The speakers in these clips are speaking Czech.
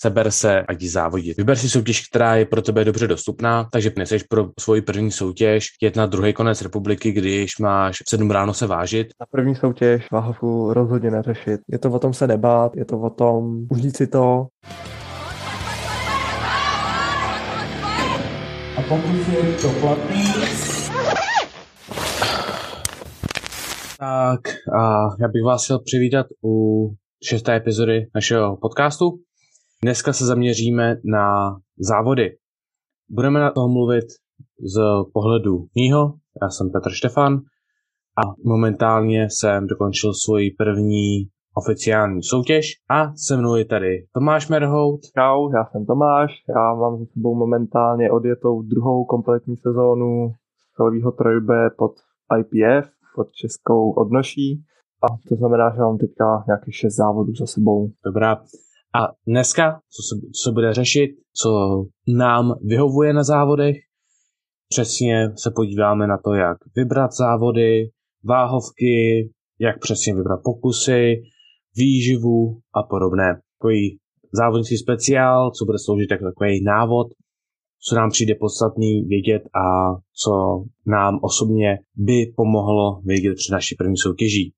seber se a jdi závodit. Vyber si soutěž, která je pro tebe dobře dostupná, takže neseš pro svoji první soutěž jet na druhý konec republiky, když máš v 7 ráno se vážit. Na první soutěž váhovku rozhodně neřešit. Je to o tom se nebát, je to o tom užít si to. A pokud je to platný, Tak a já bych vás chtěl přivítat u šesté epizody našeho podcastu. Dneska se zaměříme na závody. Budeme na toho mluvit z pohledu mýho. Já jsem Petr Štefan a momentálně jsem dokončil svoji první oficiální soutěž a se mnou je tady Tomáš Merhout. Čau, já jsem Tomáš, já mám za sebou momentálně odjetou druhou kompletní sezónu celového trojbe pod IPF, pod českou odnoší. A to znamená, že mám teďka nějakých šest závodů za sebou. Dobrá. A dneska, co se, co se bude řešit, co nám vyhovuje na závodech, přesně se podíváme na to, jak vybrat závody, váhovky, jak přesně vybrat pokusy, výživu a podobné. Takový závodnický speciál, co bude sloužit jako takový návod, co nám přijde podstatný vědět a co nám osobně by pomohlo vědět při naší první soutěží.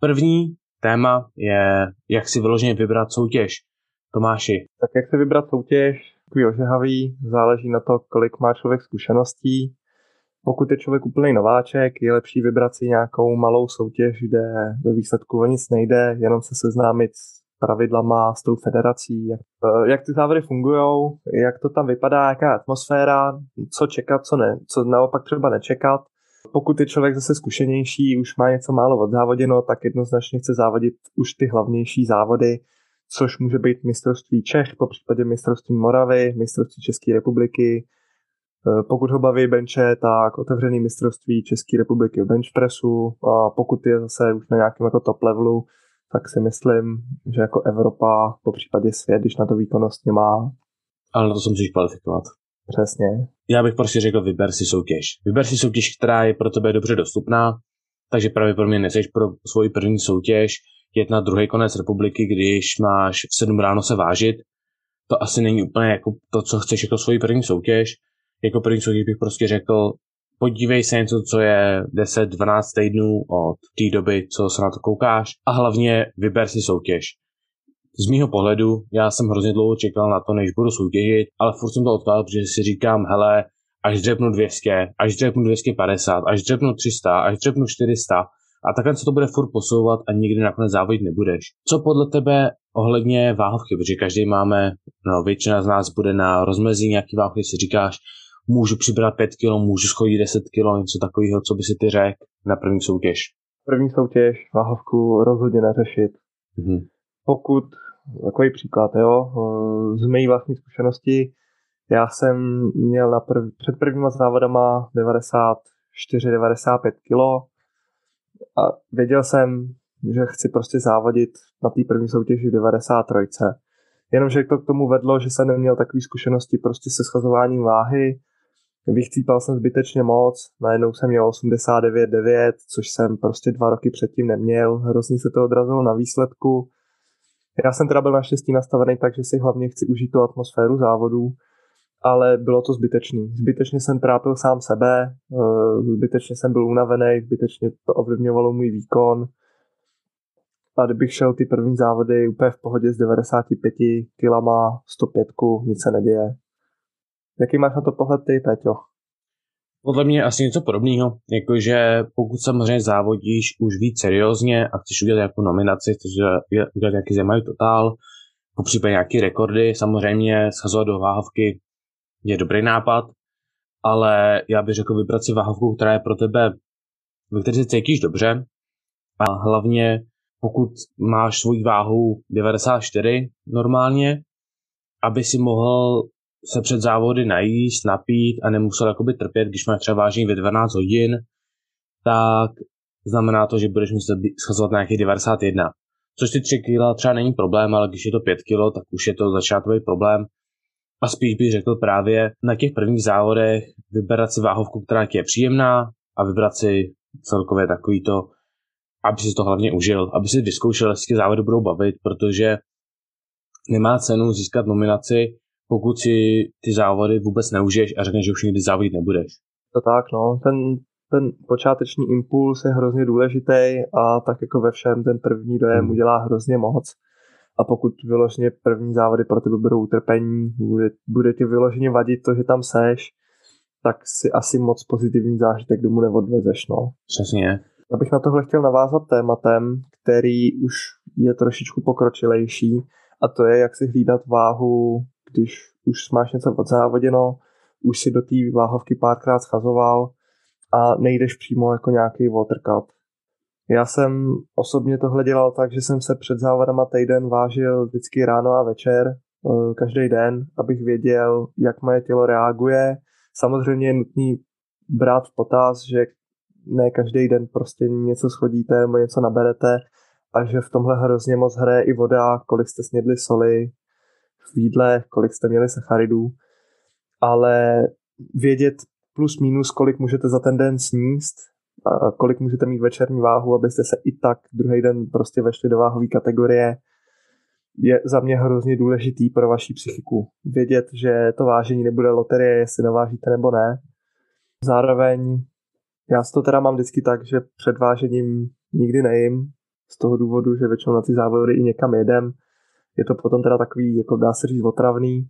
První téma je, jak si vyloženě vybrat soutěž. Tomáši. Tak jak si vybrat soutěž, takový ožehavý, záleží na to, kolik má člověk zkušeností. Pokud je člověk úplný nováček, je lepší vybrat si nějakou malou soutěž, kde ve výsledku o nic nejde, jenom se seznámit s pravidlama, s tou federací, jak, eh, jak ty závody fungují, jak to tam vypadá, jaká atmosféra, co čekat, co ne, co naopak třeba nečekat. Pokud je člověk zase zkušenější, už má něco málo odzávoděno, tak jednoznačně chce závodit už ty hlavnější závody, což může být mistrovství Čech, po případě mistrovství Moravy, mistrovství České republiky. Eh, pokud ho baví benče, tak otevřený mistrovství České republiky v benchpressu a pokud je zase už na nějakém jako top levelu, tak si myslím, že jako Evropa, po případě svět, když na to výkonnostně má. Ale na to se musíš kvalifikovat. Přesně. Já bych prostě řekl, vyber si soutěž. Vyber si soutěž, která je pro tebe dobře dostupná, takže pravděpodobně neseš pro svoji první soutěž jet na druhý konec republiky, když máš v 7 ráno se vážit. To asi není úplně jako to, co chceš jako svoji první soutěž. Jako první soutěž bych prostě řekl, podívej se něco, co je 10-12 týdnů od té doby, co se na to koukáš a hlavně vyber si soutěž. Z mýho pohledu, já jsem hrozně dlouho čekal na to, než budu soutěžit, ale furt jsem to odkládal, protože si říkám, hele, až dřepnu 200, až dřepnu 250, až dřepnu 300, až dřepnu 400 a takhle se to bude furt posouvat a nikdy nakonec závodit nebudeš. Co podle tebe ohledně váhovky, protože každý máme, no většina z nás bude na rozmezí nějaký váhovky, si říkáš, můžu přibrat 5 kg, můžu schodit 10 kg, něco takového, co by si ty řekl na první soutěž? První soutěž, váhovku rozhodně neřešit. Mm-hmm. Pokud, takový příklad, jo, z mé vlastní zkušenosti, já jsem měl na prv, před prvníma závodama 94-95 kg a věděl jsem, že chci prostě závodit na té první soutěži v 93. Jenomže to k tomu vedlo, že jsem neměl takové zkušenosti prostě se schazováním váhy, Vychcípal jsem zbytečně moc, najednou jsem měl 89,9, což jsem prostě dva roky předtím neměl, hrozně se to odrazilo na výsledku. Já jsem teda byl naštěstí nastavený tak, že si hlavně chci užít tu atmosféru závodů, ale bylo to zbytečný. Zbytečně jsem trápil sám sebe, eh, zbytečně jsem byl unavený, zbytečně to ovlivňovalo můj výkon. A kdybych šel ty první závody úplně v pohodě s 95 kilama, 105, nic se neděje. Jaký máš na to pohled ty, Peťo? Podle mě asi něco podobného, jakože pokud samozřejmě závodíš už víc seriózně a chceš udělat nějakou nominaci, chceš udělat nějaký zajímavý totál, po případě nějaké rekordy, samozřejmě schazovat do váhovky je dobrý nápad, ale já bych řekl vybrat si váhovku, která je pro tebe, ve které se cítíš dobře. A hlavně pokud máš svoji váhu 94 normálně, aby si mohl se před závody najíst, napít a nemusel jakoby trpět, když máš třeba vážení ve 12 hodin, tak znamená to, že budeš muset schazovat na nějakých 91. Což ty 3 kg třeba není problém, ale když je to 5 kg, tak už je to začátkový problém. A spíš bych řekl právě na těch prvních závodech vybrat si váhovku, která ti je příjemná a vybrat si celkově takový to, aby si to hlavně užil, aby si vyzkoušel, jestli závody budou bavit, protože nemá cenu získat nominaci, pokud si ty závody vůbec neužiješ a řekneš, že už nikdy závodit nebudeš. To tak, no. Ten, ten počáteční impuls je hrozně důležitý a tak jako ve všem ten první dojem hmm. udělá hrozně moc. A pokud vyloženě první závody pro tebe budou utrpení, bude, bude ti vyloženě vadit to, že tam seš, tak si asi moc pozitivní zážitek domů neodvezeš. No. Přesně. Já bych na tohle chtěl navázat tématem, který už je trošičku pokročilejší a to je, jak si hlídat váhu, když už máš něco odzávoděno, už si do té váhovky párkrát schazoval a nejdeš přímo jako nějaký watercut. Já jsem osobně tohle dělal tak, že jsem se před závodama týden vážil vždycky ráno a večer, eh, každý den, abych věděl, jak moje tělo reaguje. Samozřejmě je nutný brát v potaz, že ne každý den prostě něco schodíte nebo něco naberete a že v tomhle hrozně moc hraje i voda, kolik jste snědli soli v jídle, kolik jste měli sacharidů, ale vědět plus minus, kolik můžete za ten den sníst, a kolik můžete mít večerní váhu, abyste se i tak druhý den prostě vešli do váhové kategorie, je za mě hrozně důležitý pro vaši psychiku. Vědět, že to vážení nebude loterie, jestli navážíte nebo ne. Zároveň já to teda mám vždycky tak, že před vážením nikdy nejím, z toho důvodu, že většinou na ty závody i někam jedem. Je to potom teda takový, jako dá se říct, otravný,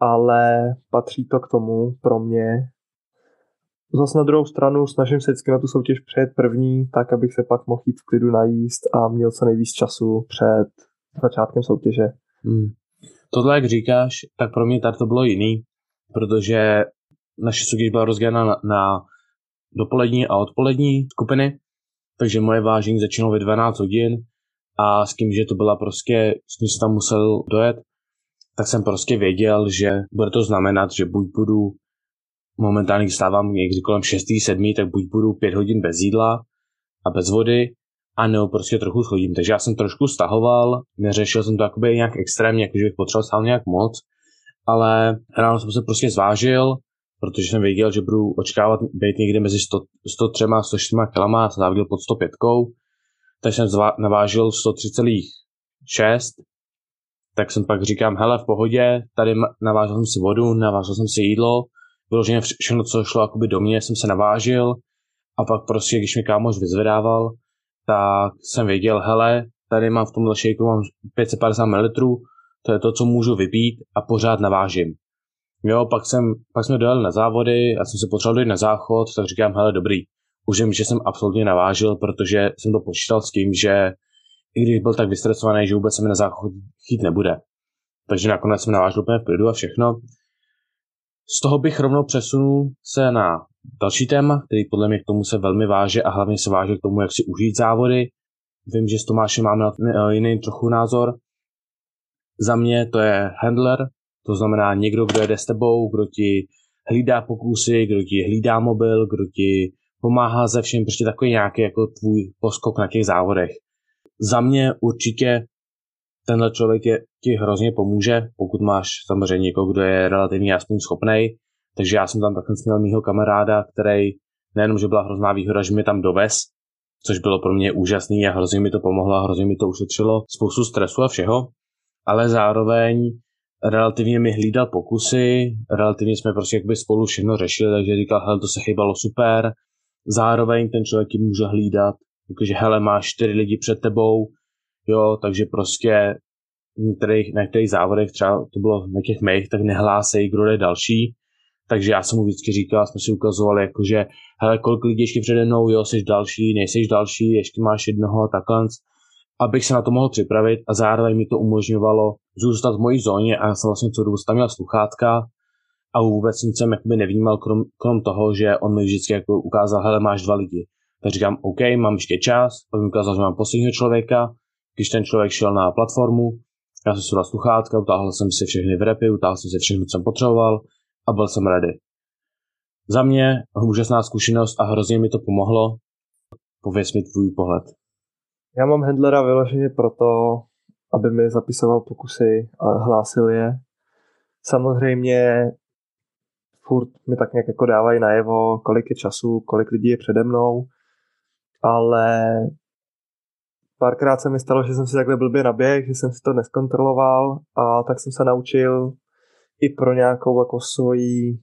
ale patří to k tomu pro mě. Zase na druhou stranu snažím se vždycky na tu soutěž přejet první, tak abych se pak mohl jít v klidu najíst a měl co nejvíc času před začátkem soutěže. Hmm. Tohle, jak říkáš, tak pro mě tady to bylo jiný, protože naše soutěž byla rozdělena na, na dopolední a odpolední skupiny, takže moje vážení začínalo ve 12 hodin a s tím, že to byla prostě, s kým jsem tam musel dojet, tak jsem prostě věděl, že bude to znamenat, že buď budu momentálně, stávám někdy kolem 6. 7. tak buď budu 5 hodin bez jídla a bez vody, a nebo prostě trochu schodím. Takže já jsem trošku stahoval, neřešil jsem to jakoby nějak extrémně, jakože bych potřeboval stát nějak moc, ale ráno jsem se prostě zvážil, protože jsem věděl, že budu očekávat být někde mezi 100, 103 a 104 kilama, jsem závodil pod 105, takže jsem navážil 103,6, tak jsem pak říkám, hele, v pohodě, tady navážil jsem si vodu, navážil jsem si jídlo, vyloženě všechno, co šlo jakoby do mě, jsem se navážil a pak prostě, když mi kámoš vyzvedával, tak jsem věděl, hele, tady mám v tomhle shakeu mám 550 ml, to je to, co můžu vypít a pořád navážím. Jo, pak, jsem, pak jsme dojeli na závody, a jsem se potřeboval dojít na záchod, tak říkám, hele, dobrý, už vím, že jsem absolutně navážil, protože jsem to počítal s tím, že i když byl tak vystresovaný, že vůbec se mi na záchod chít nebude. Takže nakonec jsem navážil úplně v klidu a všechno. Z toho bych rovnou přesunul se na další téma, který podle mě k tomu se velmi váže a hlavně se váže k tomu, jak si užít závody. Vím, že s Tomášem máme jiný trochu názor. Za mě to je handler, to znamená někdo, kdo jede s tebou, kdo ti hlídá pokusy, kdo ti hlídá mobil, kdo ti pomáhá ze všem, prostě takový nějaký jako tvůj poskok na těch závodech. Za mě určitě tenhle člověk je, ti hrozně pomůže, pokud máš samozřejmě někoho, kdo je relativně jasný schopný. Takže já jsem tam takhle měl mýho kamaráda, který nejenom, že byla hrozná výhoda, že mi tam dovez, což bylo pro mě úžasný a hrozně mi to pomohlo a hrozně mi to ušetřilo spoustu stresu a všeho, ale zároveň relativně mi hlídal pokusy, relativně jsme prostě jakby spolu všechno řešili, takže říkal, hele, to se chybalo super, zároveň ten člověk ji může hlídat, jakože hele, máš čtyři lidi před tebou, jo, takže prostě v některých, na některých závodech, třeba to bylo na těch mých, tak nehlásej, kdo je další, takže já jsem mu vždycky říkal, jsme si ukazovali, jakože, hele, kolik lidí ještě přede mnou, jo, jsi další, nejseš další, ještě máš jednoho, takhle, abych se na to mohl připravit a zároveň mi to umožňovalo zůstat v mojí zóně a já jsem vlastně co dobu tam měl sluchátka a vůbec nic jsem jakoby nevnímal, krom, krom toho, že on mi vždycky jako ukázal, hele, máš dva lidi. Tak říkám, OK, mám ještě čas, pak mi ukázal, že mám posledního člověka, když ten člověk šel na platformu, já jsem si dal sluchátka, utáhl jsem si všechny vrepy, utáhl jsem si všechno, co jsem potřeboval a byl jsem ready. Za mě úžasná zkušenost a hrozně mi to pomohlo. Pověz mi tvůj pohled. Já mám handlera vyloženě proto, aby mi zapisoval pokusy a hlásil je. Samozřejmě furt mi tak nějak jako dávají najevo, kolik je času, kolik lidí je přede mnou, ale párkrát se mi stalo, že jsem si takhle blbě naběh, že jsem si to neskontroloval a tak jsem se naučil i pro nějakou jako svoji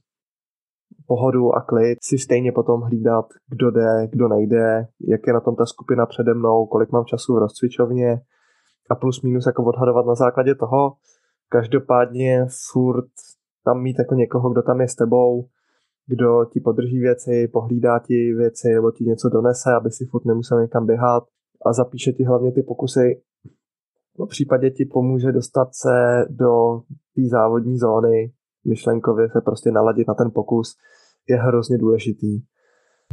pohodu a klid si stejně potom hlídat, kdo jde, kdo nejde, jak je na tom ta skupina přede mnou, kolik mám času v rozcvičovně a plus minus jako odhadovat na základě toho. Každopádně furt tam mít jako někoho, kdo tam je s tebou, kdo ti podrží věci, pohlídá ti věci nebo ti něco donese, aby si furt nemusel někam běhat a zapíše ti hlavně ty pokusy. V případě ti pomůže dostat se do té závodní zóny, myšlenkově se prostě naladit na ten pokus, je hrozně důležitý.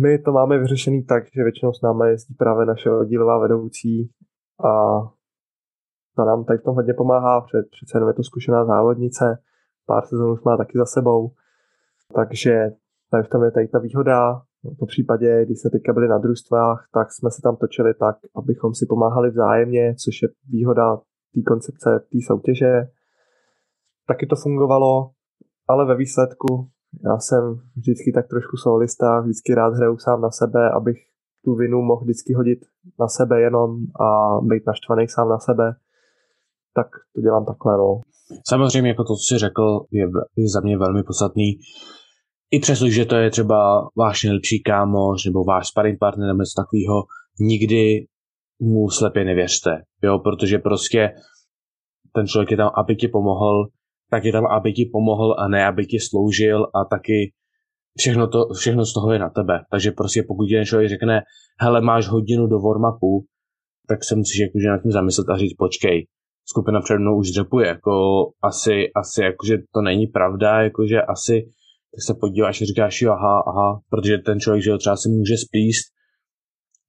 My to máme vyřešený tak, že většinou s námi jezdí právě naše oddílová vedoucí a ta nám tady v tom hodně pomáhá, před, přece jenom je to zkušená závodnice, pár sezon už má taky za sebou, takže tady v tom je tady ta výhoda. Po případě, když jsme teďka byli na družstvách, tak jsme se tam točili tak, abychom si pomáhali vzájemně, což je výhoda té koncepce, té soutěže. Taky to fungovalo, ale ve výsledku já jsem vždycky tak trošku solista, vždycky rád hraju sám na sebe, abych tu vinu mohl vždycky hodit na sebe jenom a být naštvaný sám na sebe, tak to dělám takhle. No. Samozřejmě, jako to, co jsi řekl, je, je za mě velmi podstatný. I přesto, že to je třeba váš nejlepší kámoš nebo váš sparring partner nebo něco takového, nikdy mu slepě nevěřte, jo, protože prostě ten člověk je tam, aby ti pomohl, tak je tam, aby ti pomohl a ne, aby ti sloužil a taky všechno, to, všechno z toho je na tebe. Takže prostě pokud ten člověk řekne, hele, máš hodinu do warm-upu, tak se musíš jakože nad tím zamyslet a říct, počkej, skupina před mnou už dřepuje, jako asi, asi jakože to není pravda, jakože asi tak se podíváš a říkáš, jo, aha, aha, protože ten člověk, že jo, třeba si může splíst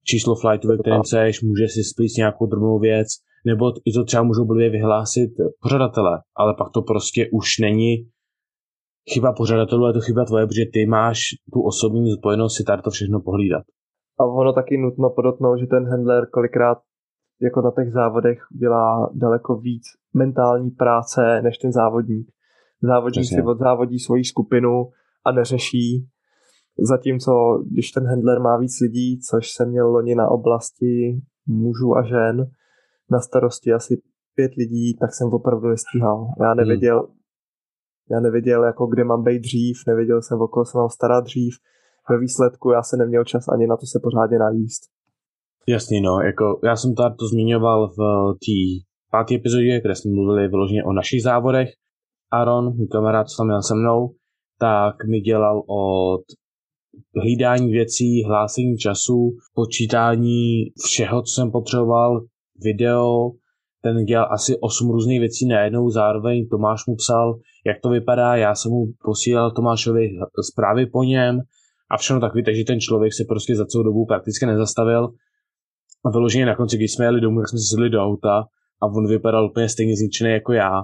číslo flightu, ve kterém seš, může si splíst nějakou drobnou věc, nebo i to třeba můžou blbě vyhlásit pořadatele, ale pak to prostě už není chyba pořadatelů, je to chyba tvoje, protože ty máš tu osobní zodpovědnost si tady to všechno pohlídat. A ono taky nutno podotknout, že ten handler kolikrát jako na těch závodech dělá daleko víc mentální práce než ten závodník. Závodník Přesně. si odzávodí svoji skupinu a neřeší, zatímco když ten handler má víc lidí, což jsem měl loni na oblasti mužů a žen, na starosti asi pět lidí, tak jsem opravdu nestíhal. Já hmm. nevěděl, hmm. já nevěděl, jako kde mám být dřív, nevěděl jsem, o koho se mám starat dřív. Ve výsledku já se neměl čas ani na to se pořádně najíst. Jasný, no, jako já jsem tady to zmiňoval v té páté epizodě, kde jsme mluvili vyloženě o našich závodech. Aaron, můj kamarád, co tam měl se mnou, tak mi dělal od hlídání věcí, hlásení času, počítání všeho, co jsem potřeboval, video, ten dělal asi 8 různých věcí najednou, zároveň Tomáš mu psal, jak to vypadá, já jsem mu posílal Tomášovi zprávy po něm a všechno takový, takže ten člověk se prostě za celou dobu prakticky nezastavil a vyloženě na konci, když jsme jeli domů, tak jsme si sedli do auta a on vypadal úplně stejně zničený jako já.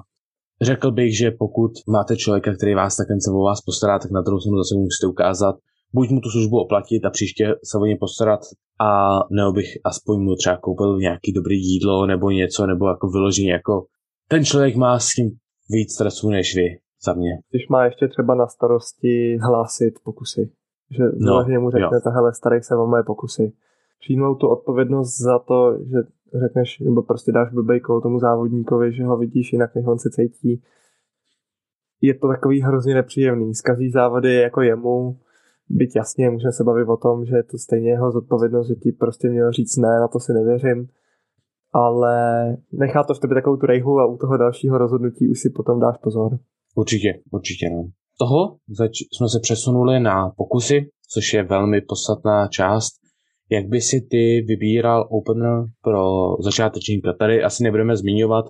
Řekl bych, že pokud máte člověka, který vás tak se o vás postará, tak na druhou stranu zase musíte ukázat, buď mu tu službu oplatit a příště se o ně postarat a nebo bych aspoň mu třeba koupil nějaký dobrý jídlo nebo něco, nebo jako vyloženě jako ten člověk má s tím víc stresu než vy, za mě. Když má ještě třeba na starosti hlásit pokusy, že no, mu řeknete, hele, starej se o moje pokusy. Přijmout tu odpovědnost za to, že řekneš, nebo prostě dáš blbej kol tomu závodníkovi, že ho vidíš jinak, než on se cítí. Je to takový hrozně nepříjemný. Zkazí závody jako jemu, byť jasně, můžeme se bavit o tom, že je to stejně jeho zodpovědnost, že ti prostě měl říct ne, na to si nevěřím, ale nechá to v tebe takovou tu rejhu a u toho dalšího rozhodnutí už si potom dáš pozor. Určitě, určitě no. Toho zač- jsme se přesunuli na pokusy, což je velmi podstatná část. Jak by si ty vybíral opener pro začátečníka? Tady asi nebudeme zmiňovat,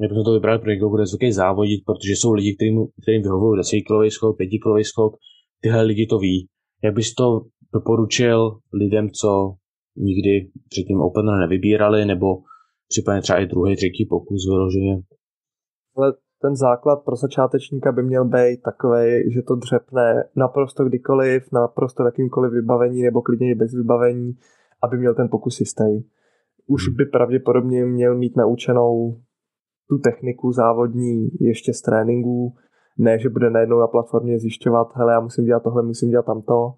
jak bychom to vybrali pro někoho, kdo je závodit, protože jsou lidi, kterým, kterým vyhovují 10 kg skok, 5 kg skok, tyhle lidi to ví. Jak bys to doporučil lidem, co nikdy předtím opener nevybírali, nebo případně třeba i druhý, třetí pokus vyloženě? Ale ten základ pro začátečníka by měl být takový, že to dřepne naprosto kdykoliv, naprosto jakýmkoliv vybavení nebo klidně i bez vybavení, aby měl ten pokus jistý. Už hmm. by pravděpodobně měl mít naučenou tu techniku závodní ještě z tréninků, ne, že bude najednou na platformě zjišťovat, hele, já musím dělat tohle, musím dělat tamto,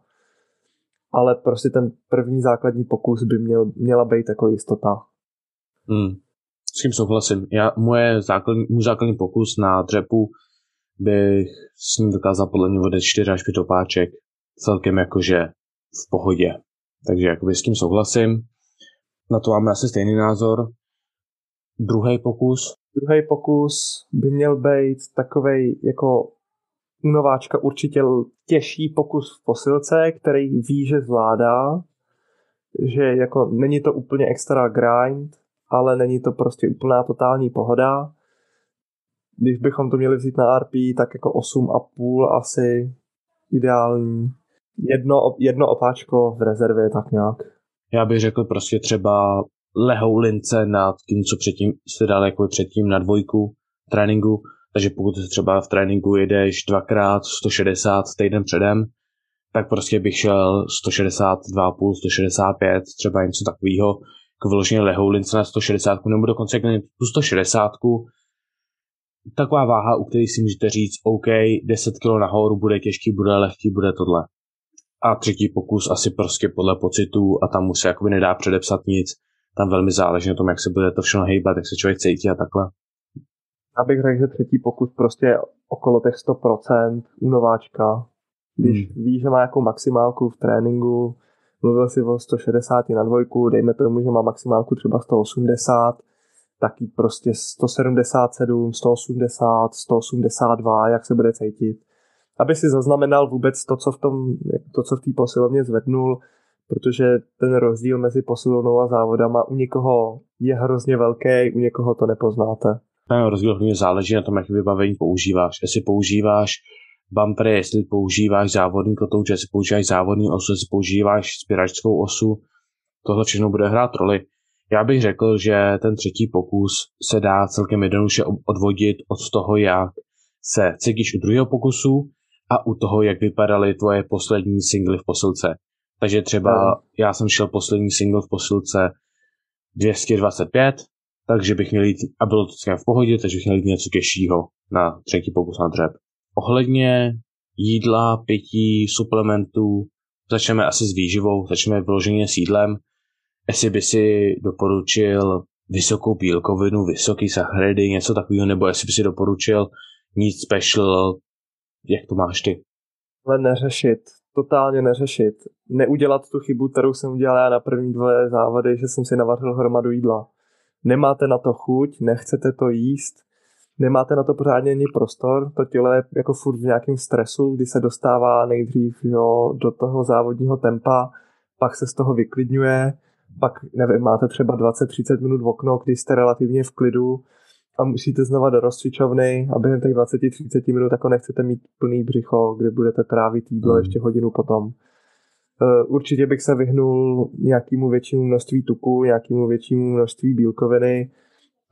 ale prostě ten první základní pokus by měl, měla být jako jistota. Hmm. S tím souhlasím. Já, moje základní, můj základní pokus na dřepu bych s ním dokázal podle mě vodit 4 až 5 opáček celkem jakože v pohodě. Takže jakoby s tím souhlasím. Na to máme asi stejný názor. Druhý pokus? Druhý pokus by měl být takový jako u nováčka určitě těžší pokus v posilce, který ví, že zvládá, že jako není to úplně extra grind, ale není to prostě úplná totální pohoda. Když bychom to měli vzít na RP, tak jako 8,5 asi ideální. Jedno, jedno opáčko v rezervě, tak nějak. Já bych řekl prostě třeba lehou lince nad tím, co předtím se dal jako předtím na dvojku tréninku, takže pokud třeba v tréninku jedeš dvakrát 160 týden předem, tak prostě bych šel 162,5, 165, třeba něco takového, k vyloženě lehou lince na 160, nebo dokonce tu 160, taková váha, u které si můžete říct, OK, 10 kg nahoru bude těžký, bude lehký, bude tohle. A třetí pokus asi prostě podle pocitů a tam už se jakoby nedá předepsat nic. Tam velmi záleží na tom, jak se bude to všechno hýbat, jak se člověk cítí a takhle. Abych řekl, že třetí pokus prostě okolo těch 100% u nováčka. Když hmm. ví, že má jako maximálku v tréninku, mluvil si o 160 na dvojku, dejme tomu, že má maximálku třeba 180, taky prostě 177, 180, 182, jak se bude cítit. Aby si zaznamenal vůbec to, co v tom, to, co v té posilovně zvednul, protože ten rozdíl mezi posilovnou a závodama u někoho je hrozně velký, u někoho to nepoznáte. Ten rozdíl hodně záleží na tom, jak vybavení používáš. Jestli používáš bumpery, jestli používáš závodní kotouč, jestli používáš závodní osu, jestli používáš spěračskou osu, tohle všechno bude hrát roli. Já bych řekl, že ten třetí pokus se dá celkem jednoduše odvodit od toho, jak se cítíš u druhého pokusu a u toho, jak vypadaly tvoje poslední singly v posilce. Takže třeba no. já jsem šel poslední single v posilce 225, takže bych měl jít, a bylo to v pohodě, takže bych měl jít něco těžšího na třetí pokus na dřep. Ohledně jídla, pití, suplementů, začneme asi s výživou, začneme vyloženě s jídlem. Jestli by si doporučil vysokou bílkovinu, vysoký sacharidy, něco takového, nebo jestli by si doporučil nic special, jak to máš ty? Ale neřešit, totálně neřešit. Neudělat tu chybu, kterou jsem udělal já na první dvě závody, že jsem si navařil hromadu jídla. Nemáte na to chuť, nechcete to jíst, nemáte na to pořádně ani prostor, to tělo je jako furt v nějakém stresu, kdy se dostává nejdřív jo, do toho závodního tempa, pak se z toho vyklidňuje, pak nevím, máte třeba 20-30 minut v okno, kdy jste relativně v klidu a musíte znova do rozcvičovny a během těch 20-30 minut jako nechcete mít plný břicho, kde budete trávit jídlo hmm. ještě hodinu potom. E, určitě bych se vyhnul nějakému většímu množství tuku, nějakému většímu množství bílkoviny,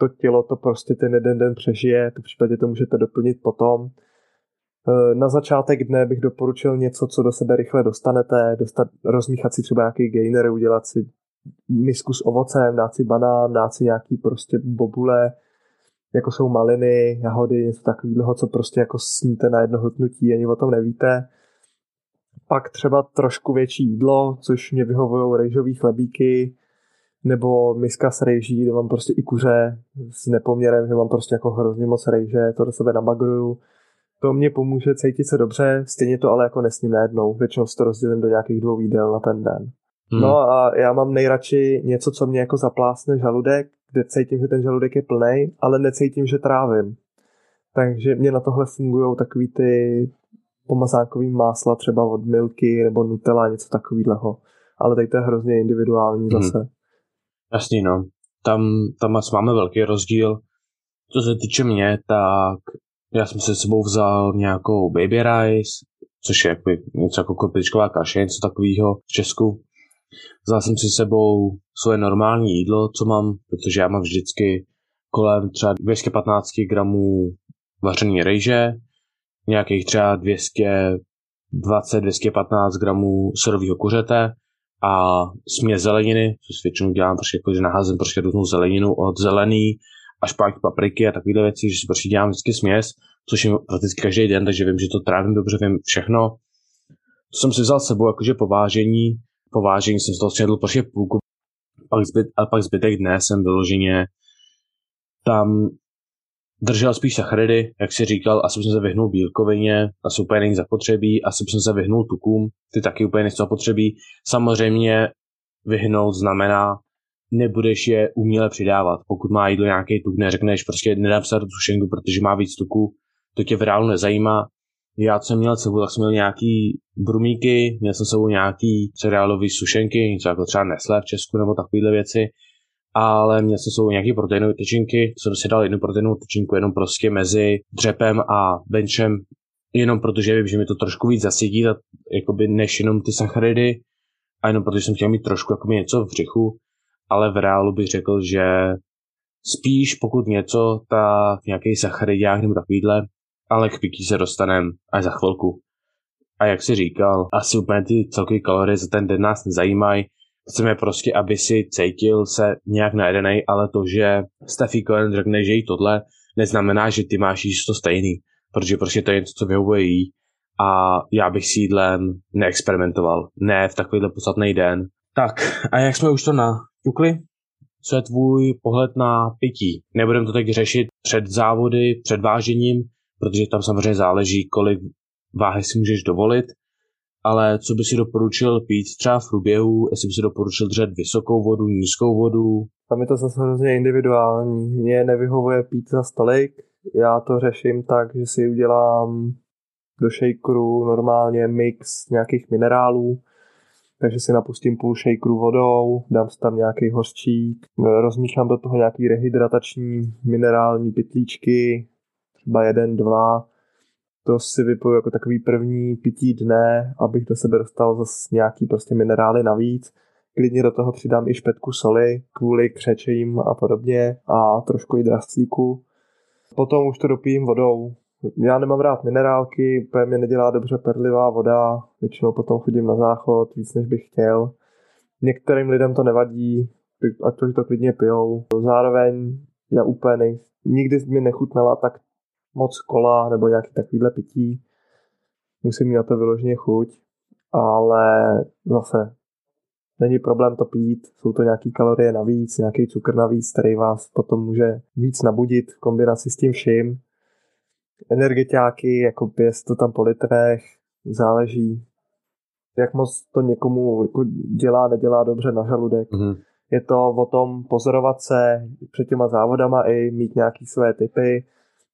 to tělo to prostě ten jeden den přežije, to v případě to můžete doplnit potom. E, na začátek dne bych doporučil něco, co do sebe rychle dostanete, dostat, rozmíchat si třeba nějaký gainer, udělat si misku s ovocem, dát si banán, dát si nějaký prostě bobule, jako jsou maliny, jahody, něco takového, co prostě jako sníte na jedno hltnutí, ani o tom nevíte. Pak třeba trošku větší jídlo, což mě vyhovují rejžový chlebíky, nebo miska s rejží, kde mám prostě i kuře s nepoměrem, že mám prostě jako hrozně moc rejže, to do sebe nabagruju. To mě pomůže cítit se dobře, stejně to ale jako nesním najednou, většinou si to rozdělím do nějakých dvou jídel na ten den. Hmm. No a já mám nejradši něco, co mě jako zaplásne žaludek, kde cítím, že ten žaludek je plný, ale necítím, že trávím. Takže mě na tohle fungují takový ty pomazánkový másla třeba od Milky nebo Nutella, něco takového. Ale tady to je hrozně individuální hmm. zase. Jasný, no. Tam, tam máme velký rozdíl. Co se týče mě, tak já jsem se sebou vzal nějakou baby rice, což je jako něco jako korpičková kaše, něco takového v Česku. Vzal jsem si sebou svoje normální jídlo, co mám, protože já mám vždycky kolem třeba 215 gramů vařený rejže, nějakých třeba 220-215 gramů surového kuřete a směs zeleniny, což většinou dělám, protože jako, že naházím prostě různou zeleninu od zelený až pak papriky a takovéhle věci, že si prostě dělám vždycky směs, což je prakticky každý den, takže vím, že to trávím dobře, vím všechno. To jsem si vzal s sebou jakože povážení, povážení jsem z toho snědl prostě půlku, pak, zbyt, a pak zbytek dne jsem vyloženě tam držel spíš sacharidy, jak si říkal, asi jsem se vyhnul bílkovině, asi úplně není zapotřebí, asi jsem se vyhnul tukům, ty taky úplně nejsou zapotřebí. Samozřejmě vyhnout znamená, nebudeš je uměle přidávat. Pokud má jídlo nějaký tuk, neřekneš prostě nedám se do sušenku, protože má víc tuku, to tě v reálu nezajímá. Já jsem měl sebou, tak jsem měl nějaký brumíky, měl jsem sebou nějaký cereálový sušenky, něco jako třeba Nestlé v Česku nebo takovéhle věci ale měl jsem sebou nějaký proteinové tyčinky, jsem si dal jednu proteinovou tyčinku jenom prostě mezi dřepem a benchem, jenom protože vím, že mi to trošku víc zasytí, jakoby než jenom ty sacharidy, a jenom protože jsem chtěl mít trošku jako něco v břichu, ale v reálu bych řekl, že spíš pokud něco, tak nějaký sacharidák nebo takovýhle, ale k pití se dostanem až za chvilku. A jak si říkal, asi úplně ty celkové kalorie za ten den nás nezajímají, Chceme prostě, aby si cítil se nějak najedený, ale to, že Steffi Cohen řekne, že jí tohle, neznamená, že ty máš jíst to stejný, protože prostě to je něco, co vyhovuje jí a já bych s jídlem neexperimentoval. Ne v takovýhle podstatný den. Tak, a jak jsme už to naťukli, co je tvůj pohled na pití? Nebudeme to teď řešit před závody, před vážením, protože tam samozřejmě záleží, kolik váhy si můžeš dovolit, ale co by si doporučil pít třeba v průběhu, jestli by si doporučil držet vysokou vodu, nízkou vodu? Tam je to zase hrozně individuální. Mně nevyhovuje pít za stolik, já to řeším tak, že si udělám do shakeru normálně mix nějakých minerálů, takže si napustím půl shakeru vodou, dám si tam nějaký hořčík, rozmíchám do toho nějaký rehydratační minerální pytlíčky, třeba jeden, dva, to si vypiju jako takový první pití dne, abych do sebe dostal zase nějaký prostě minerály navíc. Klidně do toho přidám i špetku soli kvůli křečím a podobně a trošku i drastlíku. Potom už to dopijím vodou. Já nemám rád minerálky, úplně mě nedělá dobře perlivá voda, většinou potom chodím na záchod víc než bych chtěl. Některým lidem to nevadí, ať to, to klidně pijou. Zároveň já úplně nej, nikdy mi nechutnala tak moc kola nebo nějaký takovýhle pití. Musím mít na to vyloženě chuť, ale zase není problém to pít, jsou to nějaký kalorie navíc, nějaký cukr navíc, který vás potom může víc nabudit v kombinaci s tím vším. Energetiáky, jako pěst to tam po litrech, záleží, jak moc to někomu jako dělá, nedělá dobře na žaludek. Mm-hmm. Je to o tom pozorovat se před těma závodama i mít nějaký své typy,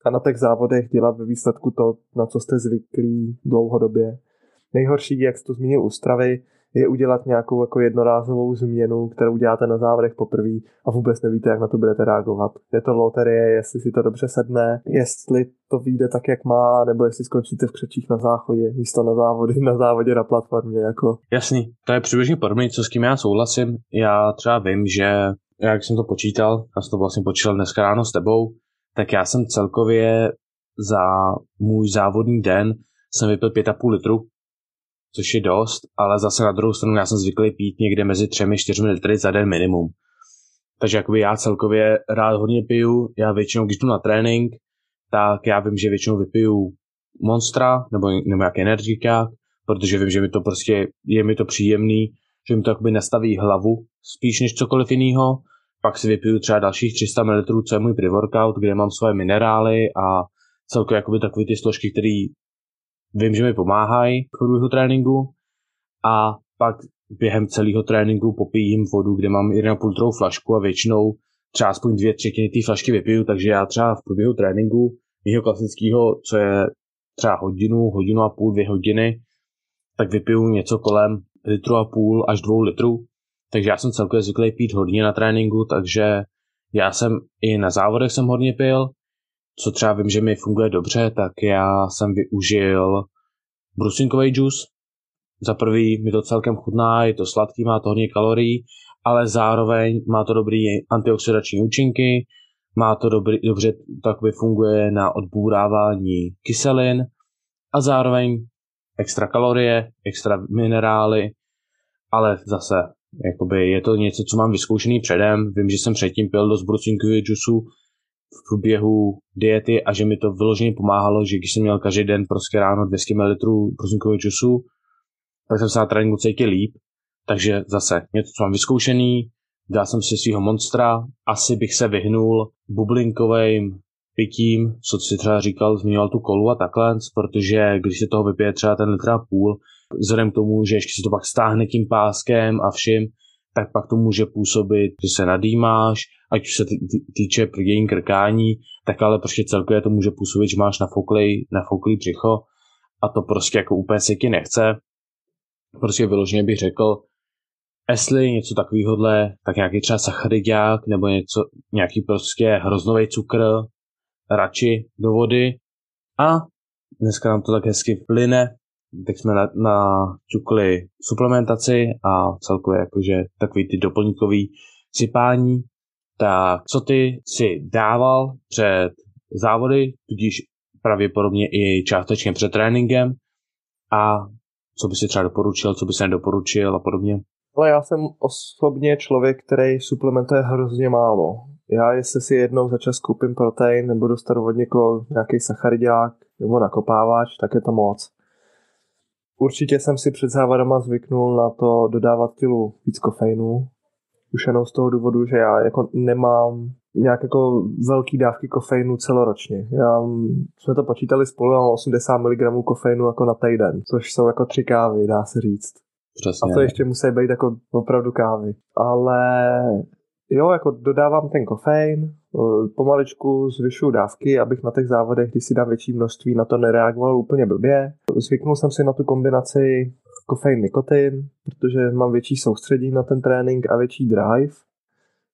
a na těch závodech dělat ve výsledku to, na co jste zvyklí dlouhodobě. Nejhorší, jak jsi to zmínil u stravy, je udělat nějakou jako jednorázovou změnu, kterou děláte na závodech poprvé a vůbec nevíte, jak na to budete reagovat. Je to loterie, jestli si to dobře sedne, jestli to vyjde tak, jak má, nebo jestli skončíte v křečích na záchodě, místo na závody, na závodě na platformě. Jako. Jasný, to je přibližně podobné, co s kým já souhlasím. Já třeba vím, že jak jsem to počítal, já jsem to vlastně počítal dneska ráno s tebou, tak já jsem celkově za můj závodní den jsem vypil 5,5 litru, což je dost, ale zase na druhou stranu já jsem zvyklý pít někde mezi 3-4 litry za den minimum. Takže jakoby já celkově rád hodně piju, já většinou, když jdu na trénink, tak já vím, že většinou vypiju Monstra nebo, nebo jak energikák, protože vím, že mi to prostě je mi to příjemný, že mi to jakoby nastaví hlavu spíš než cokoliv jiného pak si vypiju třeba dalších 300 ml, co je můj pre-workout, kde mám svoje minerály a celkově jakoby takové ty složky, které vím, že mi pomáhají k průběhu tréninku. A pak během celého tréninku popijím vodu, kde mám 1,5 litrovou flašku a většinou třeba aspoň dvě třetiny té flašky vypiju, takže já třeba v průběhu tréninku jeho klasického, co je třeba hodinu, hodinu a půl, dvě hodiny, tak vypiju něco kolem litru a půl až dvou litrů takže já jsem celkově zvyklý pít hodně na tréninku, takže já jsem i na závodech jsem hodně pil, co třeba vím, že mi funguje dobře, tak já jsem využil brusinkový džus. Za prvý mi to celkem chutná, je to sladký, má to hodně kalorií, ale zároveň má to dobrý antioxidační účinky, má to dobrý, dobře by funguje na odbůrávání kyselin a zároveň extra kalorie, extra minerály, ale zase Jakoby je to něco, co mám vyzkoušený předem. Vím, že jsem předtím pil dost brucinkového džusu v průběhu diety a že mi to vyloženě pomáhalo, že když jsem měl každý den prostě ráno 200 ml brucinkového džusu, tak jsem se na tréninku cítil líp. Takže zase něco, co mám vyzkoušený, dal jsem si svého monstra, asi bych se vyhnul bublinkovým pitím, co si třeba říkal, zmiňoval tu kolu a takhle, protože když se toho vypije třeba ten litr a půl, vzhledem k tomu, že ještě se to pak stáhne tím páskem a vším, tak pak to může působit, že se nadýmáš, ať už se týče prdění krkání, tak ale prostě celkově to může působit, že máš nafouklý, nafouklý břicho a to prostě jako úplně se ti nechce. Prostě vyloženě bych řekl, jestli něco takového, tak nějaký třeba sacharidák nebo něco, nějaký prostě hroznový cukr, radši do vody. A dneska nám to tak hezky plyne, tak jsme na, na čukli suplementaci a celkově jakože takový ty doplňkový sypání. Tak co ty si dával před závody, tudíž pravděpodobně i částečně před tréninkem a co by si třeba doporučil, co by se nedoporučil a podobně? Ale já jsem osobně člověk, který suplementuje hrozně málo. Já jestli si jednou za čas koupím protein nebo dostanu od někoho nějaký sacharidák nebo nakopávač, tak je to moc. Určitě jsem si před závadama zvyknul na to dodávat tělu víc kofeinu. Už jenom z toho důvodu, že já jako nemám nějak jako velký dávky kofeinu celoročně. Já, jsme to počítali spolu, mám 80 mg kofeinu jako na týden, což jsou jako tři kávy, dá se říct. Přesně. A to ještě musí být jako opravdu kávy. Ale jo, jako dodávám ten kofein, eh, pomaličku zvyšuju dávky, abych na těch závodech, když si dám větší množství, na to nereagoval úplně blbě. Zvyknul jsem si na tu kombinaci kofein nikotin, protože mám větší soustředí na ten trénink a větší drive,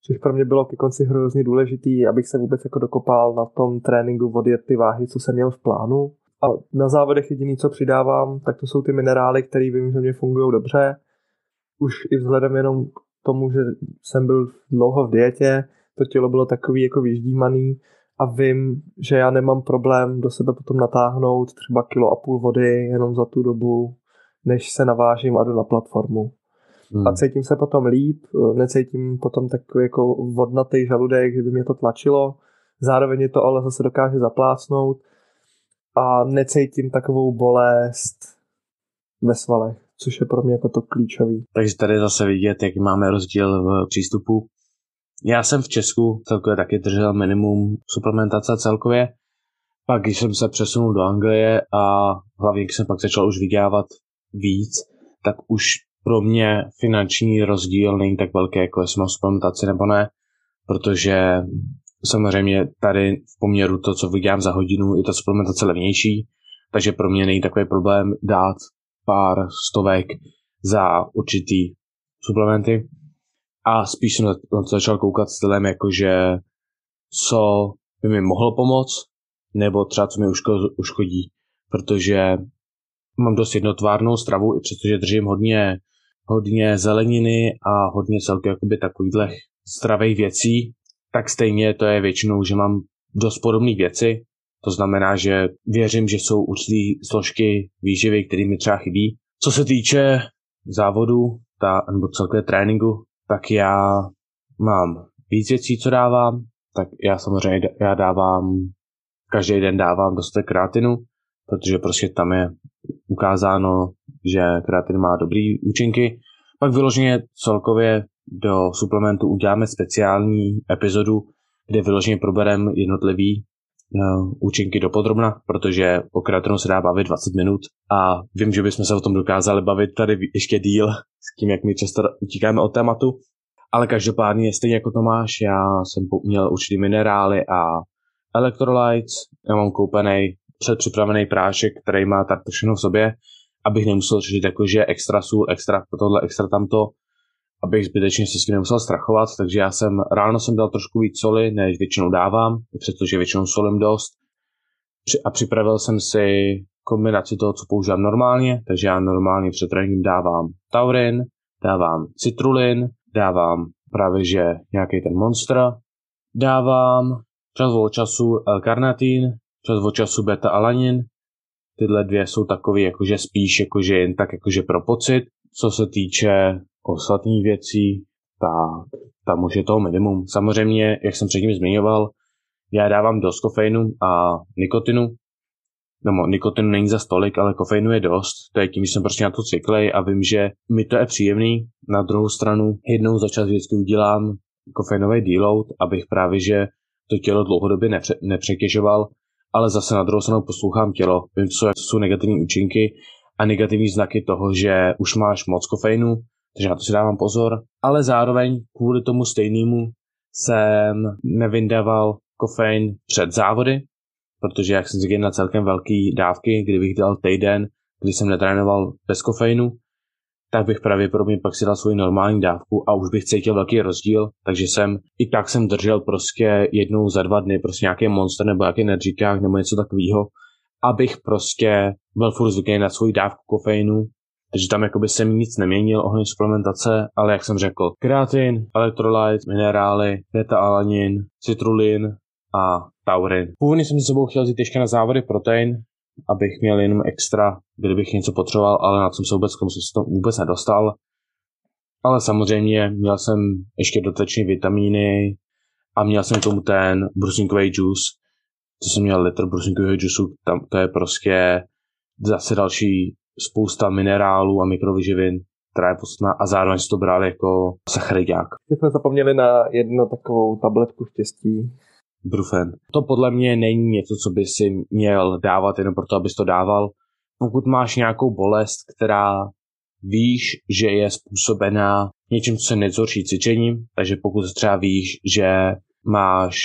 což pro mě bylo ke konci hrozně důležitý, abych se vůbec jako dokopal na tom tréninku odjet ty váhy, co jsem měl v plánu. A na závodech jediný, co přidávám, tak to jsou ty minerály, které vím, že mě fungují dobře. Už i vzhledem jenom tomu, že jsem byl dlouho v dietě, to tělo bylo takový jako vyždímaný a vím, že já nemám problém do sebe potom natáhnout třeba kilo a půl vody jenom za tu dobu, než se navážím a jdu na platformu. Hmm. A cítím se potom líp, necítím potom takový jako vodnatý žaludek, že by mě to tlačilo. Zároveň je to ale zase dokáže zaplácnout a necítím takovou bolest ve svalech, což je pro mě jako to klíčový. Takže tady zase vidět, jaký máme rozdíl v přístupu. Já jsem v Česku celkově taky držel minimum suplementace celkově, pak když jsem se přesunul do Anglie a hlavně když jsem pak začal už vydělávat víc, tak už pro mě finanční rozdíl není tak velký, jako jestli mám suplementaci nebo ne, protože samozřejmě tady v poměru to, co vydělám za hodinu, je ta suplementace levnější, takže pro mě není takový problém dát pár stovek za určitý suplementy. A spíš jsem na to začal koukat stylem, jakože co by mi mohlo pomoct, nebo třeba co mi uškodí, protože mám dost jednotvárnou stravu, i přestože držím hodně, hodně zeleniny a hodně celky jakoby takovýchhle stravých věcí, tak stejně to je většinou, že mám dost podobné věci. To znamená, že věřím, že jsou určitý složky výživy, které mi třeba chybí. Co se týče závodu ta, nebo celkově tréninku, tak já mám víc věcí, co dávám, tak já samozřejmě já dávám, každý den dávám dostatek kreatinu, protože prostě tam je ukázáno, že kreatin má dobrý účinky. Pak vyloženě celkově do suplementu uděláme speciální epizodu, kde vyloženě probereme jednotlivý účinky dopodrobna, protože o kreatinu se dá bavit 20 minut a vím, že bychom se o tom dokázali bavit tady ještě díl s tím, jak my často utíkáme od tématu, ale každopádně stejně jako to máš, já jsem měl určitý minerály a electrolytes, já mám koupený předpřipravený prášek, který má tak všechno v sobě, abych nemusel řešit jakože extra sůl, extra tohle, extra tamto, abych zbytečně se s tím nemusel strachovat, takže já jsem ráno jsem dal trošku víc soli, než většinou dávám, přestože většinou solím dost. A připravil jsem si kombinaci toho, co používám normálně, takže já normálně před tréninkem dávám taurin, dávám citrulin, dávám právě že nějaký ten monster, dávám čas od času L-karnitin, čas od času beta-alanin, tyhle dvě jsou takové jakože spíš jakože jen tak jakože pro pocit. Co se týče ostatních věcí, tak tam už je toho minimum. Samozřejmě, jak jsem předtím zmiňoval, já dávám dost kofeinu a nikotinu. no, nikotinu není za stolik, ale kofeinu je dost. To je tím, že jsem prostě na to cyklej a vím, že mi to je příjemný. Na druhou stranu jednou za čas vždycky udělám kofeinový deload, abych právě, že to tělo dlouhodobě nepře- nepřetěžoval, ale zase na druhou stranu poslouchám tělo. Vím, co jsou negativní účinky a negativní znaky toho, že už máš moc kofeinu, takže na to si dávám pozor. Ale zároveň kvůli tomu stejnému jsem nevydával kofein před závody, protože jak jsem zvyklý na celkem velké dávky, kdybych dal týden, kdy jsem netrénoval bez kofeinu, tak bych pravděpodobně pak si dal svoji normální dávku a už bych cítil velký rozdíl, takže jsem i tak jsem držel prostě jednou za dva dny prostě nějaký monster nebo nějaký energikák nebo něco takového, abych prostě byl furt zvyklý na svoji dávku kofeinu, takže tam jakoby jsem nic neměnil ohledně suplementace, ale jak jsem řekl, kreatin, elektrolyt, minerály, beta-alanin, citrulin a taurin. Původně jsem si sebou chtěl vzít ještě na závody protein, abych měl jenom extra, kdybych něco potřeboval, ale na tom se vůbec, jsem se to vůbec nedostal. Ale samozřejmě měl jsem ještě dotační vitamíny a měl jsem k tomu ten brusinkový juice, co jsem měl litr brusinkového juice, tam to je prostě zase další spousta minerálů a mikrovyživin, která je podstatná a zároveň si to bral jako sacharidák. jsme zapomněli na jednu takovou tabletku štěstí, Brufen. To podle mě není něco, co by si měl dávat jenom proto, abys to dával. Pokud máš nějakou bolest, která víš, že je způsobená něčím, co se nezhorší cvičením, takže pokud třeba víš, že máš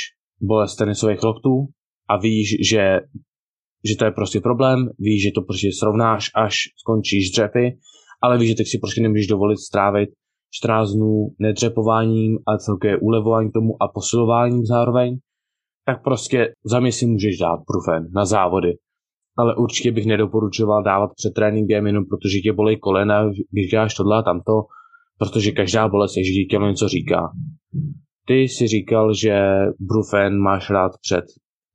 bolest tenisových loktů a víš, že, že to je prostě problém, víš, že to prostě srovnáš, až skončíš dřepy, ale víš, že teď si prostě nemůžeš dovolit strávit 14 dnů nedřepováním a celkově ulevováním tomu a posilováním zároveň, tak prostě za mě si můžeš dát brufen na závody. Ale určitě bych nedoporučoval dávat před tréninkem jenom protože tě bolí kolena, když děláš tohle a tamto, protože každá bolest je, že tělo něco říká. Ty si říkal, že brufen máš rád před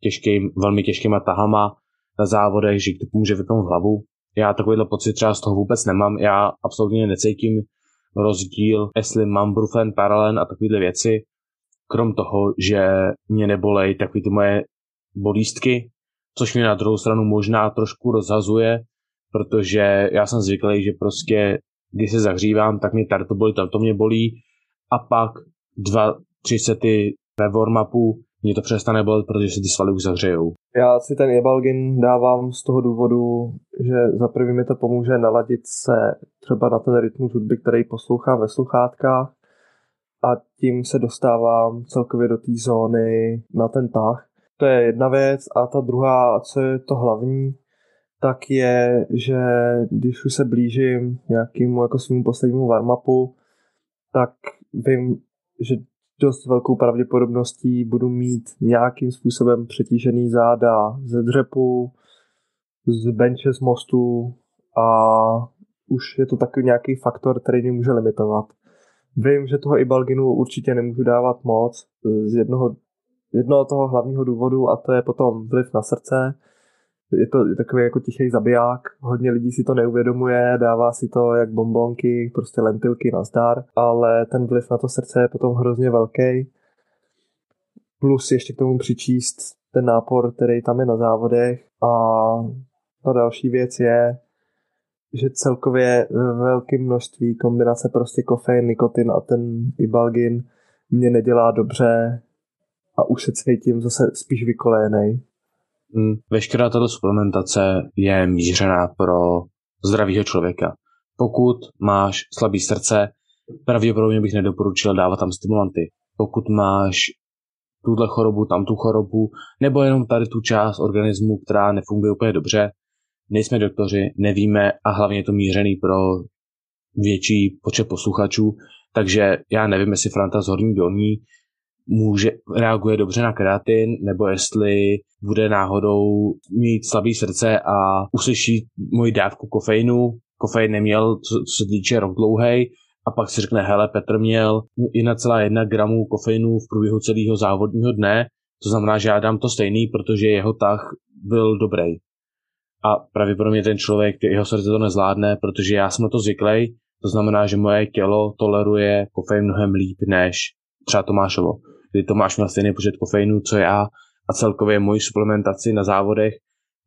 těžkým, velmi těžkýma tahama na závodech, že ti pomůže vypnout hlavu. Já takovýhle pocit třeba z toho vůbec nemám. Já absolutně necítím rozdíl, jestli mám brufen, paralen a takovéhle věci krom toho, že mě nebolej takový ty moje bolístky, což mě na druhou stranu možná trošku rozhazuje, protože já jsem zvyklý, že prostě když se zahřívám, tak mě tady to bolí, tam to mě bolí a pak dva, tři sety ve warm-upu mě to přestane bolet, protože se ty svaly už zahřejou. Já si ten Ebalgin dávám z toho důvodu, že za prvý mi to pomůže naladit se třeba na ten rytmus hudby, který poslouchám ve sluchátkách a tím se dostávám celkově do té zóny na ten tah. To je jedna věc a ta druhá, co je to hlavní, tak je, že když už se blížím nějakému jako svým poslednímu warm-upu, tak vím, že dost velkou pravděpodobností budu mít nějakým způsobem přetížený záda ze dřepu, z benče z mostu a už je to takový nějaký faktor, který mě může limitovat. Vím, že toho Ibalginu určitě nemůžu dávat moc z jednoho, jednoho toho hlavního důvodu a to je potom vliv na srdce. Je to takový jako tichý zabiják, hodně lidí si to neuvědomuje, dává si to jak bombonky, prostě lentilky na zdar, ale ten vliv na to srdce je potom hrozně velký. Plus ještě k tomu přičíst ten nápor, který tam je na závodech a ta další věc je, že celkově ve velkém množství kombinace prostě kofein, nikotin a ten ibalgin mě nedělá dobře a už se cítím zase spíš vykolénej. Hmm. Veškerá tato suplementace je mířená pro zdravého člověka. Pokud máš slabý srdce, pravděpodobně bych nedoporučil dávat tam stimulanty. Pokud máš tuhle chorobu, tam tu chorobu, nebo jenom tady tu část organismu, která nefunguje úplně dobře, nejsme doktoři, nevíme a hlavně je to mířený pro větší počet posluchačů, takže já nevím, jestli Franta z Horní Dolní může, reaguje dobře na kreatin, nebo jestli bude náhodou mít slabý srdce a uslyší moji dávku kofeinu. Kofein neměl, co, co se týče rok dlouhej, a pak si řekne, hele, Petr měl 1,1 gramu kofeinu v průběhu celého závodního dne, to znamená, že já dám to stejný, protože jeho tah byl dobrý a pravděpodobně ten člověk, jeho srdce to nezvládne, protože já jsem na to zvyklý, to znamená, že moje tělo toleruje kofein mnohem líp než třeba Tomášovo. Kdy Tomáš měl stejný počet kofeinu, co já, a celkově moji suplementaci na závodech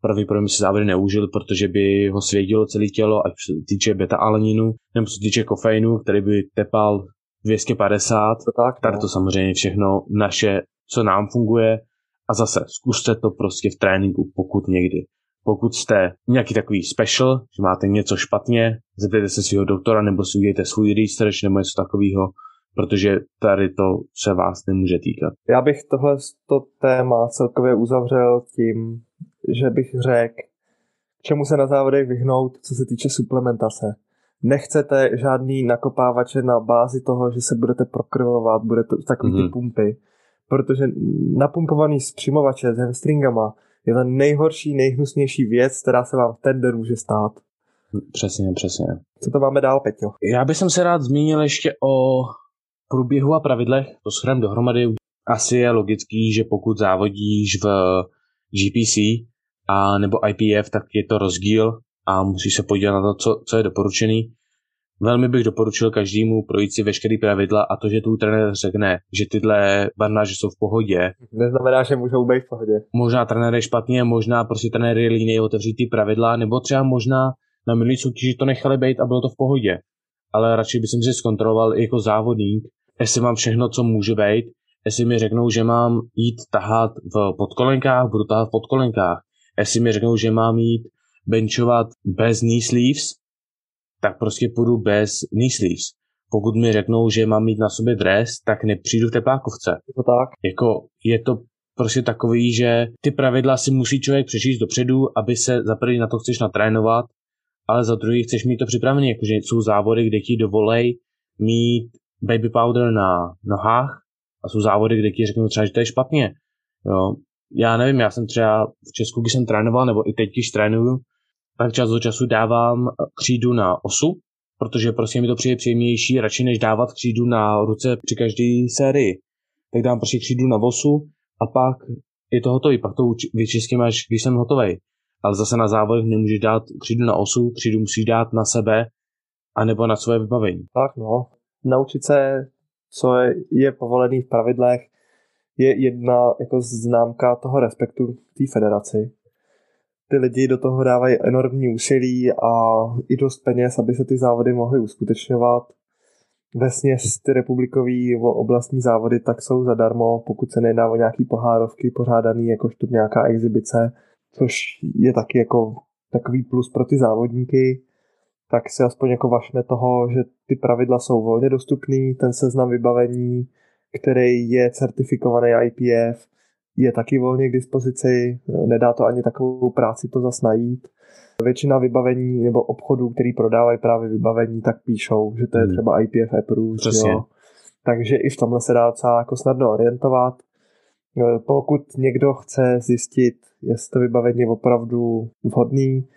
pravděpodobně si závody neužil, protože by ho svědilo celé tělo, ať se týče beta-alaninu, nebo se týče kofeinu, který by tepal 250. To tak, Tady no. to samozřejmě všechno naše, co nám funguje. A zase zkuste to prostě v tréninku, pokud někdy. Pokud jste nějaký takový special, že máte něco špatně, zeptejte se svého doktora nebo si udějte svůj research nebo něco takového, protože tady to se vás nemůže týkat. Já bych tohle to téma celkově uzavřel tím, že bych řekl, čemu se na závodech vyhnout, co se týče suplementace. Nechcete žádný nakopávače na bázi toho, že se budete prokrvovat, budete takový mm-hmm. ty mhm. pumpy, protože napumpovaný zpřímovače s hamstringama je ta nejhorší, nejhnusnější věc, která se vám v ten den může stát. Přesně, přesně. Co to máme dál, Peťo? Já bych se rád zmínil ještě o průběhu a pravidlech. To shrem dohromady. Asi je logický, že pokud závodíš v GPC a nebo IPF, tak je to rozdíl a musíš se podívat na to, co, co je doporučený. Velmi bych doporučil každému projít si veškerý pravidla a to, že tu trenér řekne, že tyhle barnáže jsou v pohodě. Neznamená, že můžou být v pohodě. Možná trenér je špatně, možná prostě trenér je líný otevřít ty pravidla, nebo třeba možná na minulý soutěži to nechali být a bylo to v pohodě. Ale radši bych si zkontroloval i jako závodník, jestli mám všechno, co může být, jestli mi řeknou, že mám jít tahat v podkolenkách, budu tahat v podkolenkách. Jestli mi řeknou, že mám jít benchovat bez knee sleeves, tak prostě půjdu bez knee sleeves. Pokud mi řeknou, že mám mít na sobě dres, tak nepřijdu v teplákovce. to tak? Jako je to prostě takový, že ty pravidla si musí člověk přečíst dopředu, aby se za prvý na to chceš natrénovat, ale za druhý chceš mít to připravené, jakože jsou závody, kde ti dovolej mít baby powder na nohách a jsou závody, kde ti řeknou třeba, že to je špatně. Jo. Já nevím, já jsem třeba v Česku, když jsem trénoval, nebo i teď, když trénuju, tak čas od času dávám křídu na osu, protože prostě mi to přijde příjemnější, radši než dávat křídu na ruce při každé sérii. Tak dám prostě křídu na osu a pak je to hotový, pak to vyčistím až když jsem hotový. Ale zase na závodech nemůžeš dát křídu na osu, křídu musíš dát na sebe, anebo na svoje vybavení. Tak no, naučit se, co je, povolený v pravidlech, je jedna jako známka toho respektu té federaci. Ty lidi do toho dávají enormní úsilí a i dost peněz, aby se ty závody mohly uskutečňovat. Ve směs ty republikový oblastní závody tak jsou zadarmo, pokud se nejedná o nějaký pohárovky pořádaný jakožto nějaká exibice, což je taky jako takový plus pro ty závodníky tak si aspoň jako vašme toho, že ty pravidla jsou volně dostupný, ten seznam vybavení, který je certifikovaný IPF, je taky volně k dispozici, nedá to ani takovou práci to zas najít. Většina vybavení nebo obchodů, který prodávají právě vybavení, tak píšou, že to je hmm. třeba IPF approved. Jo. Takže i v tomhle se dá docela jako snadno orientovat. Pokud někdo chce zjistit, jestli to vybavení je opravdu vhodný,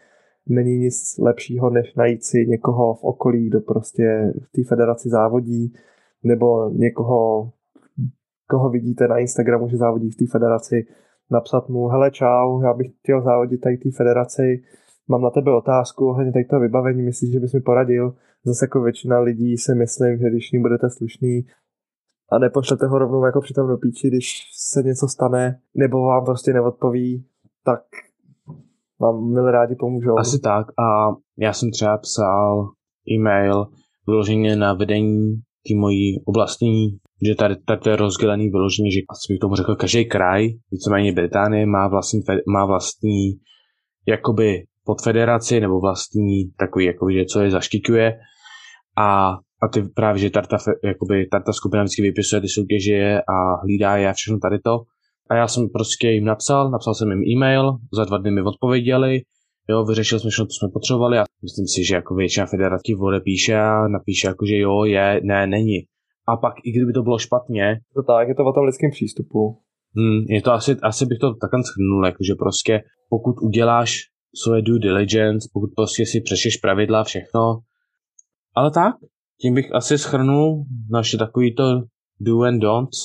není nic lepšího, než najít si někoho v okolí, kdo prostě v té federaci závodí, nebo někoho, koho vidíte na Instagramu, že závodí v té federaci, napsat mu, hele čau, já bych chtěl závodit tady té federaci, mám na tebe otázku ohledně tady toho vybavení, myslíš, že bys mi poradil? Zase jako většina lidí si myslím, že když ní budete slušný a nepošlete ho rovnou jako přitom do píči, když se něco stane, nebo vám prostě neodpoví, tak vám milé rádi pomůžou. Asi tak. A já jsem třeba psal e-mail vyloženě na vedení té mojí oblastní, že tady, tady je rozdělený vyloženě, že asi bych tomu řekl, každý kraj, víceméně Británie má vlastní, má vlastní jakoby podfederaci nebo vlastní takový, jakoby, že co je zaštiťuje. A, a ty právě, že Tarta, jakoby, Tarta skupina vždycky vypisuje ty soutěže a hlídá je a všechno tady to a já jsem prostě jim napsal, napsal jsem jim e-mail, za dva dny mi odpověděli, jo, vyřešili jsme všechno, co jsme potřebovali a myslím si, že jako většina federací píše a napíše jako, že jo, je, ne, není. A pak, i kdyby to bylo špatně... To tak, je to o tom lidském přístupu. Hmm, je to asi, asi bych to takhle shrnul, jakože prostě pokud uděláš svoje due diligence, pokud prostě si přešeš pravidla, všechno. Ale tak, tím bych asi schrnul naše takovýto do and don'ts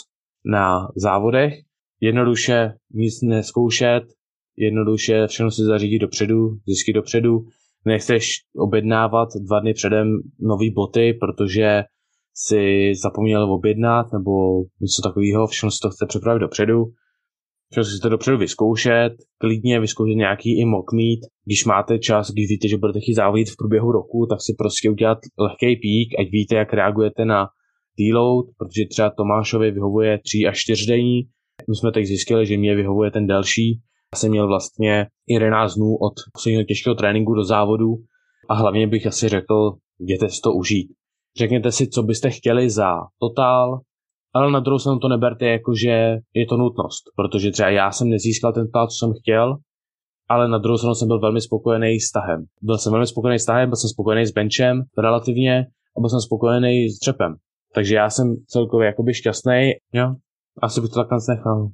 na závodech jednoduše nic neskoušet, jednoduše všechno si zařídit dopředu, zjistit dopředu, nechceš objednávat dva dny předem nové boty, protože si zapomněl objednat nebo něco takového, všechno si to chce připravit dopředu. Chtěl si to dopředu vyzkoušet, klidně vyzkoušet nějaký i mock meet. Když máte čas, když víte, že budete chtít závodit v průběhu roku, tak si prostě udělat lehký pík, ať víte, jak reagujete na deload, protože třeba Tomášovi vyhovuje 3 až 4 denní. My jsme teď zjistili, že mě vyhovuje ten delší. Já jsem měl vlastně 11 dnů od posledního těžkého tréninku do závodu a hlavně bych asi řekl, jděte si to užít. Řekněte si, co byste chtěli za totál, ale na druhou stranu to neberte jako, že je to nutnost, protože třeba já jsem nezískal ten totál, co jsem chtěl, ale na druhou stranu jsem byl velmi spokojený s tahem. Byl jsem velmi spokojený s tahem, byl jsem spokojený s benchem relativně a byl jsem spokojený s dřepem. Takže já jsem celkově jakoby šťastný, jo, asi bych to takhle nechal.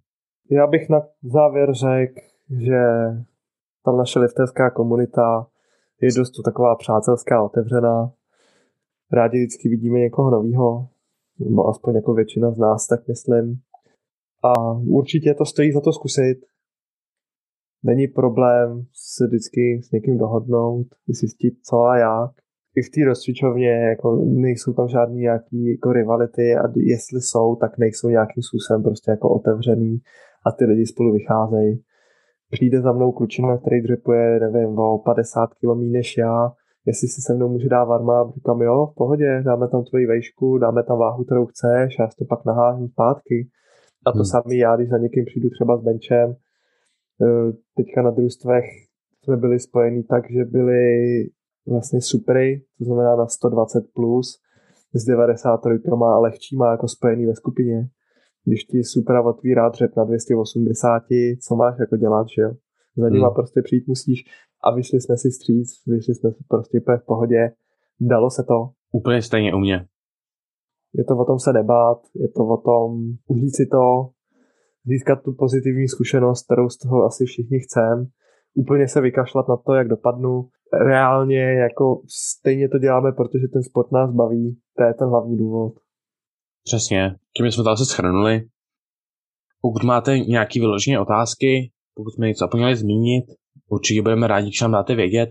Já bych na závěr řekl, že ta naše liftevská komunita je dost taková přátelská, otevřená. Rádi vždycky vidíme někoho nového, nebo aspoň jako většina z nás, tak myslím. A určitě to stojí za to zkusit. Není problém se vždycky s někým dohodnout, zjistit co a jak. I v té rozcvičovně jako nejsou tam žádný nějaký jako rivality a jestli jsou, tak nejsou nějakým způsobem prostě jako otevřený a ty lidi spolu vycházejí. Přijde za mnou klučina, který dřepuje, nevím, o 50 km než já, jestli si se mnou může dát varma, říkám, jo, v pohodě, dáme tam tvoji vejšku, dáme tam váhu, kterou chceš, já si to pak nahážím zpátky. A to hmm. samý já, když za někým přijdu třeba s benchem, eh, teďka na družstvech jsme byli spojení tak, že byli vlastně supry, to znamená na 120 plus, s 93 a lehčíma jako spojený ve skupině. Když ti supra otvírá dřep na 280, co máš jako dělat, že jo? Za nima hmm. prostě přijít musíš a vyšli jsme si stříc, vyšli jsme si prostě úplně v pohodě. Dalo se to. Úplně stejně u mě. Je to o tom se nebát, je to o tom užít si to, získat tu pozitivní zkušenost, kterou z toho asi všichni chceme, úplně se vykašlat na to, jak dopadnu. Reálně jako stejně to děláme, protože ten sport nás baví, to je ten hlavní důvod. Přesně, tím jsme to asi schrnuli. Pokud máte nějaké vyložené otázky, pokud jsme něco zapomněli zmínit, určitě budeme rádi, když nám dáte vědět.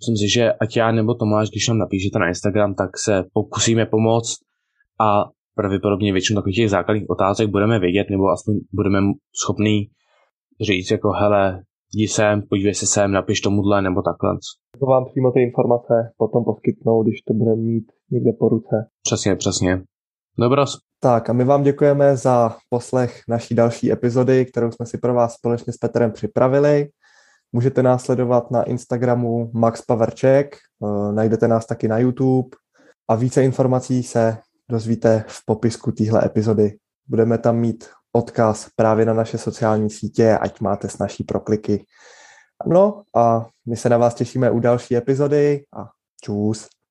Myslím si, že ať já nebo Tomáš, když nám napíšete na Instagram, tak se pokusíme pomoct a pravděpodobně většinu takových těch základních otázek budeme vědět, nebo aspoň budeme schopný říct jako hele, jdi sem, podívej se sem, napiš tomuhle, nebo takhle. To vám přímo ty informace potom poskytnou, když to budeme mít někde po ruce. Přesně, přesně. Dobros. Tak a my vám děkujeme za poslech naší další epizody, kterou jsme si pro vás společně s Petrem připravili. Můžete nás sledovat na Instagramu Max Paverček, eh, najdete nás taky na YouTube a více informací se dozvíte v popisku téhle epizody. Budeme tam mít odkaz právě na naše sociální sítě, ať máte s naší prokliky. No a my se na vás těšíme u další epizody a čus.